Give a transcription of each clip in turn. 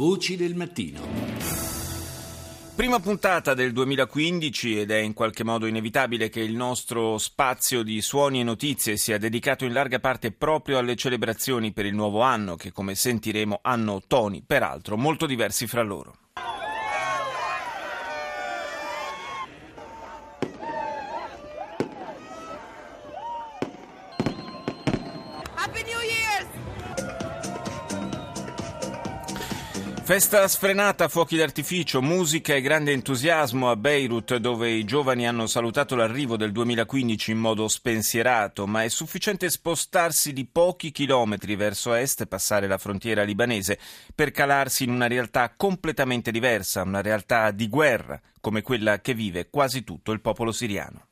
Voci del mattino. Prima puntata del 2015 ed è in qualche modo inevitabile che il nostro spazio di suoni e notizie sia dedicato in larga parte proprio alle celebrazioni per il nuovo anno che come sentiremo hanno toni peraltro molto diversi fra loro. Festa sfrenata, fuochi d'artificio, musica e grande entusiasmo a Beirut dove i giovani hanno salutato l'arrivo del 2015 in modo spensierato, ma è sufficiente spostarsi di pochi chilometri verso est passare la frontiera libanese per calarsi in una realtà completamente diversa, una realtà di guerra, come quella che vive quasi tutto il popolo siriano.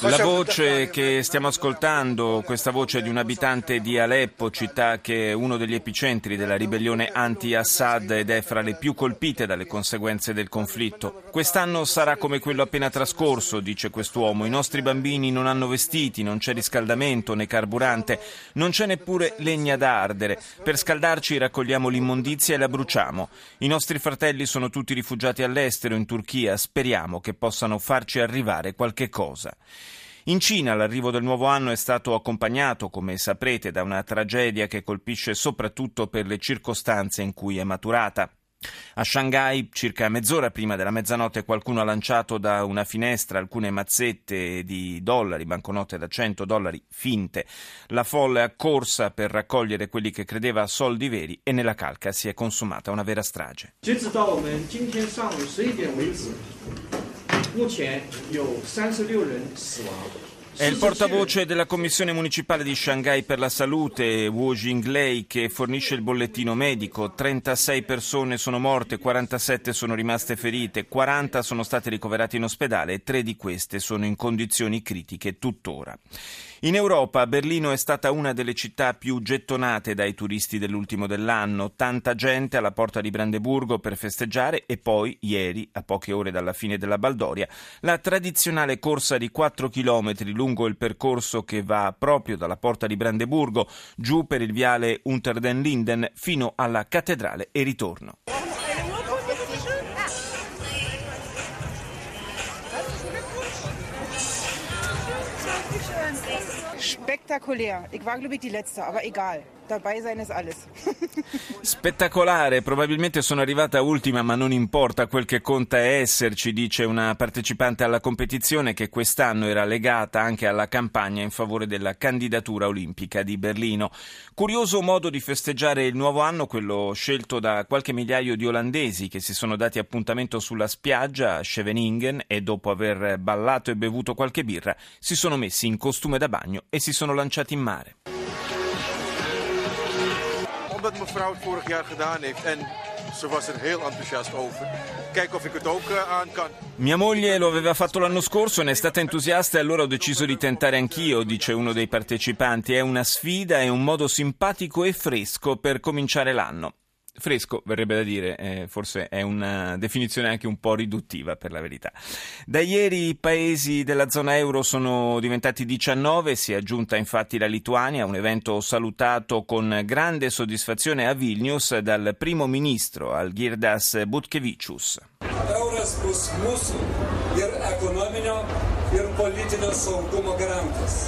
La voce che stiamo ascoltando, questa voce di un abitante di Aleppo, città che è uno degli epicentri della ribellione anti-Assad ed è fra le più colpite dalle conseguenze del conflitto. Quest'anno sarà come quello appena trascorso, dice quest'uomo. I nostri bambini non hanno vestiti, non c'è riscaldamento né carburante, non c'è neppure legna d'arda ardere. Per scaldarci raccogliamo l'immondizia e la bruciamo. I nostri fratelli sono tutti rifugiati all'estero, in Turchia. Speriamo che possano farci arrivare qualche cosa. In Cina l'arrivo del nuovo anno è stato accompagnato, come saprete, da una tragedia che colpisce soprattutto per le circostanze in cui è maturata. A Shanghai, circa mezz'ora prima della mezzanotte, qualcuno ha lanciato da una finestra alcune mazzette di dollari, banconote da 100 dollari finte. La folla è accorsa per raccogliere quelli che credeva soldi veri e nella calca si è consumata una vera strage. 目前有三十六人死亡。 È il portavoce della Commissione Municipale di Shanghai per la Salute, Wu Jinglei, che fornisce il bollettino medico. 36 persone sono morte, 47 sono rimaste ferite, 40 sono state ricoverate in ospedale e 3 di queste sono in condizioni critiche tuttora. In Europa Berlino è stata una delle città più gettonate dai turisti dell'ultimo dell'anno, tanta gente alla porta di Brandeburgo per festeggiare e poi, ieri, a poche ore dalla fine della Baldoria, la tradizionale corsa di 4 km lungo il percorso che va proprio dalla porta di Brandeburgo giù per il viale Unter den Linden fino alla cattedrale e ritorno. Spektakulär. Ich war, glaube ich, die Letzte, aber egal. Dabei sein ist alles. Spettacolare, probabilmente sono arrivata ultima, ma non importa, quel che conta è esserci, dice una partecipante alla competizione che quest'anno era legata anche alla campagna in favore della candidatura olimpica di Berlino. Curioso modo di festeggiare il nuovo anno, quello scelto da qualche migliaio di olandesi che si sono dati appuntamento sulla spiaggia a Scheveningen e dopo aver ballato e bevuto qualche birra si sono messi in costume da bagno e si sono lanciati in mare. Omdat mevrouw het vorig jaar gedaan heeft. En ze was er heel enthousiast over. Kijken of ik het ook uh, aan kan. Mia moglie lo aveva fatto l'anno scorso, ne è stata entusiasta e allora ho deciso di tentare anch'io, dice uno dei partecipanti. È una sfida, è un modo simpatico e fresco per cominciare l'anno. Fresco, verrebbe da dire, eh, forse è una definizione anche un po' riduttiva per la verità. Da ieri i paesi della zona euro sono diventati 19, si è aggiunta infatti la Lituania, un evento salutato con grande soddisfazione a Vilnius dal primo ministro Algirdas Butkevicius. Euras bus mūsų ir ekonominio ir politinio saugumo garantas.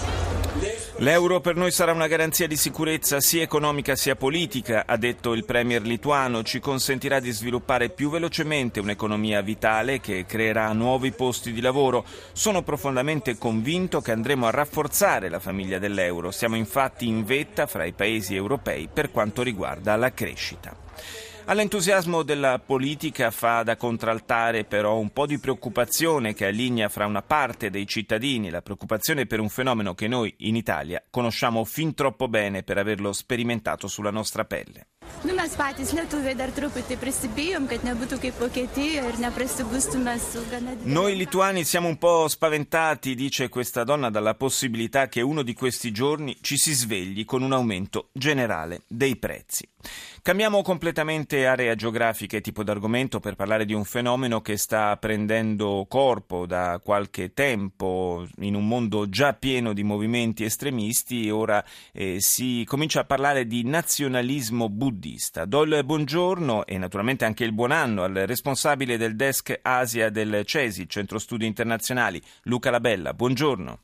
L'euro per noi sarà una garanzia di sicurezza sia economica sia politica, ha detto il premier lituano, ci consentirà di sviluppare più velocemente un'economia vitale che creerà nuovi posti di lavoro. Sono profondamente convinto che andremo a rafforzare la famiglia dell'euro. Siamo infatti in vetta fra i paesi europei per quanto riguarda la crescita. All'entusiasmo della politica fa da contraltare però un po' di preoccupazione che allinea fra una parte dei cittadini la preoccupazione per un fenomeno che noi in Italia conosciamo fin troppo bene per averlo sperimentato sulla nostra pelle. Nu, mes patys lietuviai dar truputį prisibijom, kad nebūtų kaip Vokietijoje ir neprasibustume su gana Noi lituani siamo un po' spaventati, dice questa donna, dalla possibilità che uno di questi giorni ci si svegli con un aumento generale dei prezzi. Cambiamo completamente area geografica e tipo d'argomento per parlare di un fenomeno che sta prendendo corpo da qualche tempo in un mondo già pieno di movimenti estremisti. Ora eh, si comincia a parlare di nazionalismo buddista. Do il buongiorno e naturalmente anche il buon anno al responsabile del desk Asia del CESI, Centro Studi Internazionali, Luca Labella. Buongiorno.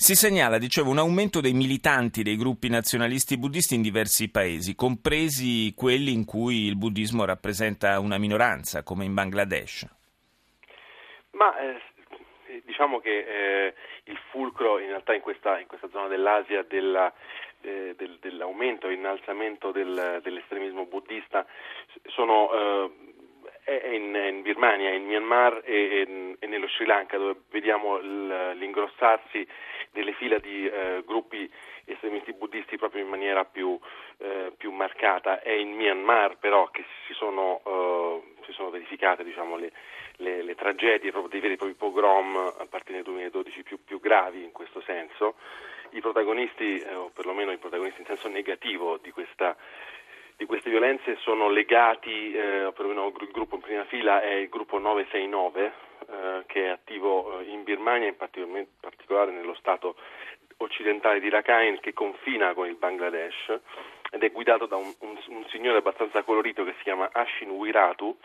Si segnala, dicevo, un aumento dei militanti dei gruppi nazionalisti buddisti in diversi paesi, compresi quelli in cui il buddismo rappresenta una minoranza, come in Bangladesh. Ma eh, diciamo che eh, il fulcro in realtà in questa, in questa zona dell'Asia della, eh, del, dell'aumento e innalzamento del, dell'estremismo buddista sono eh, è in, in, Birmania, in Myanmar e, e, nello Sri Lanka dove vediamo l'ingrossarsi delle fila di eh, gruppi estremisti buddisti proprio in maniera più, eh, più, marcata. È in Myanmar però che si sono, eh, si sono verificate diciamo, le, le, le, tragedie proprio dei veri e propri pogrom a partire dal 2012 più, più gravi in questo senso. I protagonisti, eh, o perlomeno i protagonisti in senso negativo di questa di queste violenze sono legati, eh, perlomeno il gruppo in prima fila è il gruppo 969 eh, che è attivo eh, in Birmania, in particolare nello stato occidentale di Rakhine che confina con il Bangladesh ed è guidato da un, un, un signore abbastanza colorito che si chiama Ashin Wiratu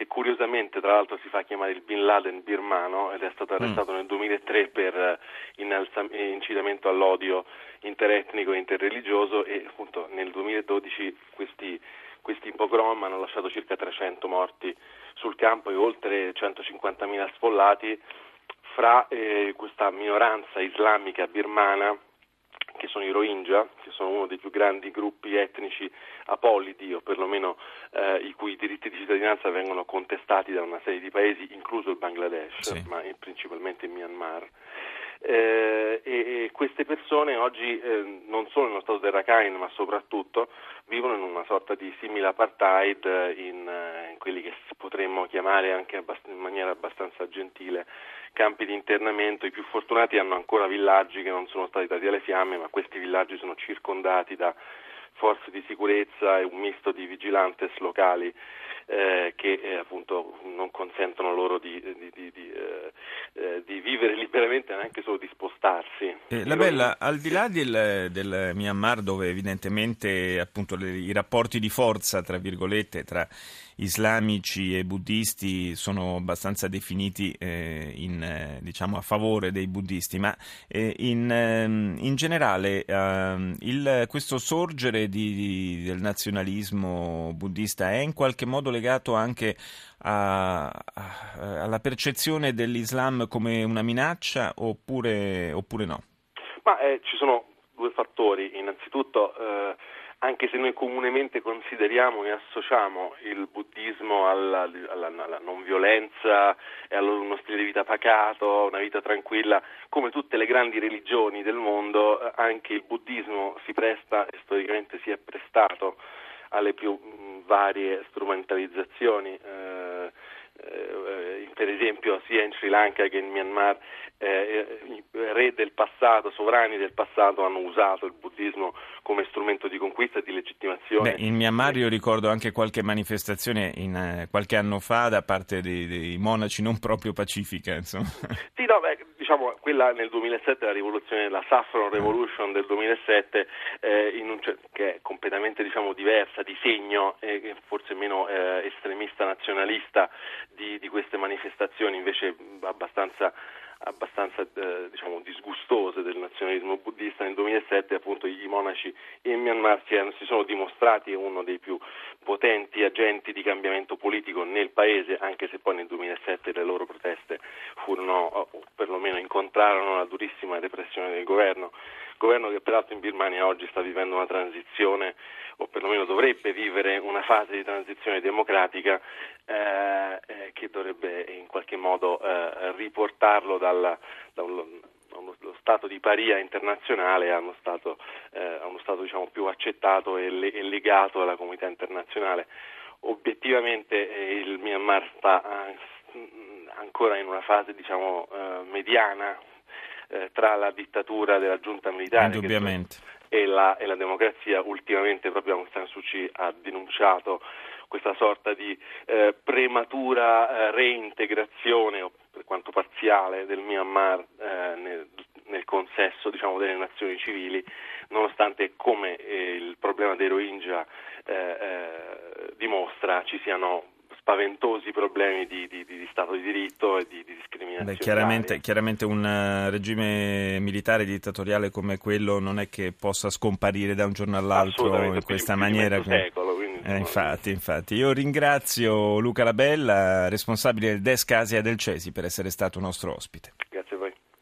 che curiosamente tra l'altro si fa chiamare il Bin Laden birmano ed è stato mm. arrestato mm. nel 2003 per eh, innalzam- incitamento all'odio interetnico e interreligioso e appunto nel 2012 questi, questi pogrom hanno lasciato circa 300 morti sul campo e oltre 150.000 sfollati fra eh, questa minoranza islamica birmana che sono i Rohingya, che sono uno dei più grandi gruppi etnici apolidi o perlomeno eh, i cui diritti di cittadinanza vengono contestati da una serie di paesi, incluso il Bangladesh, sì. ma principalmente in Myanmar. Eh, e, e, queste persone oggi eh, non solo nello stato del Rakhine ma soprattutto vivono in una sorta di simile apartheid in, eh, in quelli che potremmo chiamare anche abbast- in maniera abbastanza gentile campi di internamento, i più fortunati hanno ancora villaggi che non sono stati dati alle fiamme, ma questi villaggi sono circondati da forze di sicurezza e un misto di vigilantes locali eh, che eh, appunto non consentono loro di, di, di, di eh, eh vivere liberamente neanche solo di spostarsi. Eh, la Bella, al di là del, del, Myanmar dove evidentemente appunto le, i rapporti di forza tra virgolette tra islamici e buddisti sono abbastanza definiti eh, in, eh, diciamo a favore dei buddisti, ma eh, in, ehm, in, generale ehm, il, questo sorgere di, del nazionalismo buddista è in qualche modo legato anche a, a, alla percezione dell'Islam come una minaccia oppure, oppure no? Ma eh, ci sono due fattori. Innanzitutto eh, anche se noi comunemente consideriamo e associamo il buddismo alla, alla, alla, non violenza e a uno stile di vita pacato, una vita tranquilla, come tutte le grandi religioni del mondo, eh, anche il buddismo si presta e storicamente si è prestato alle più varie strumentalizzazioni. Eh, eh, per esempio sia in Sri Lanka che in Myanmar eh, i re del passato, sovrani del passato hanno usato il buddismo come strumento di conquista e di legittimazione. Beh, in Myanmar io ricordo anche qualche manifestazione in, eh, qualche anno fa da parte dei, dei monaci non proprio pacifica. Insomma. Sì, no, beh, diciamo quella nel 2007, la rivoluzione, la Saffron Revolution del 2007, eh, un, che è completamente diciamo, diversa di segno e forse meno eh, estremista nazionalista di, di queste manifestazioni, invece abbastanza abbastanza eh, diciamo, disgustose del nazionalismo buddista, nel 2007 appunto i monaci in Myanmar si, si, sono dimostrati uno dei più potenti agenti di cambiamento politico nel paese, anche se poi nel 2007 le loro proteste furono, o perlomeno incontrarono la durissima repressione del governo, governo che peraltro in Birmania oggi sta vivendo una transizione o perlomeno dovrebbe vivere una fase di transizione democratica eh, eh, che dovrebbe in qualche modo eh, riportarlo dal, da uno, stato di paria internazionale a uno stato, eh, a uno stato diciamo, più accettato e, le, e, legato alla comunità internazionale. Obiettivamente eh, il Myanmar sta eh, ancora in una fase diciamo, mediana tra la dittatura della giunta militare e la, e la democrazia. Ultimamente proprio Aung San Suu Kyi ha denunciato questa sorta di eh, prematura eh, reintegrazione, per quanto parziale, del Myanmar eh, nel, nel, consesso diciamo, delle nazioni civili, nonostante come eh, il problema dei Rohingya eh, eh, dimostra ci siano spaventosi problemi di, di, di, Stato di diritto e di, di discriminazione. Beh, chiaramente, chiaramente, un uh, regime militare dittatoriale come quello non è che possa scomparire da un giorno all'altro in questa maniera. Secolo, eh, infatti, infatti. Io ringrazio Luca Labella, responsabile del Desk Asia del CESI, per essere stato nostro ospite.